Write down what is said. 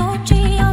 sochi. Oh.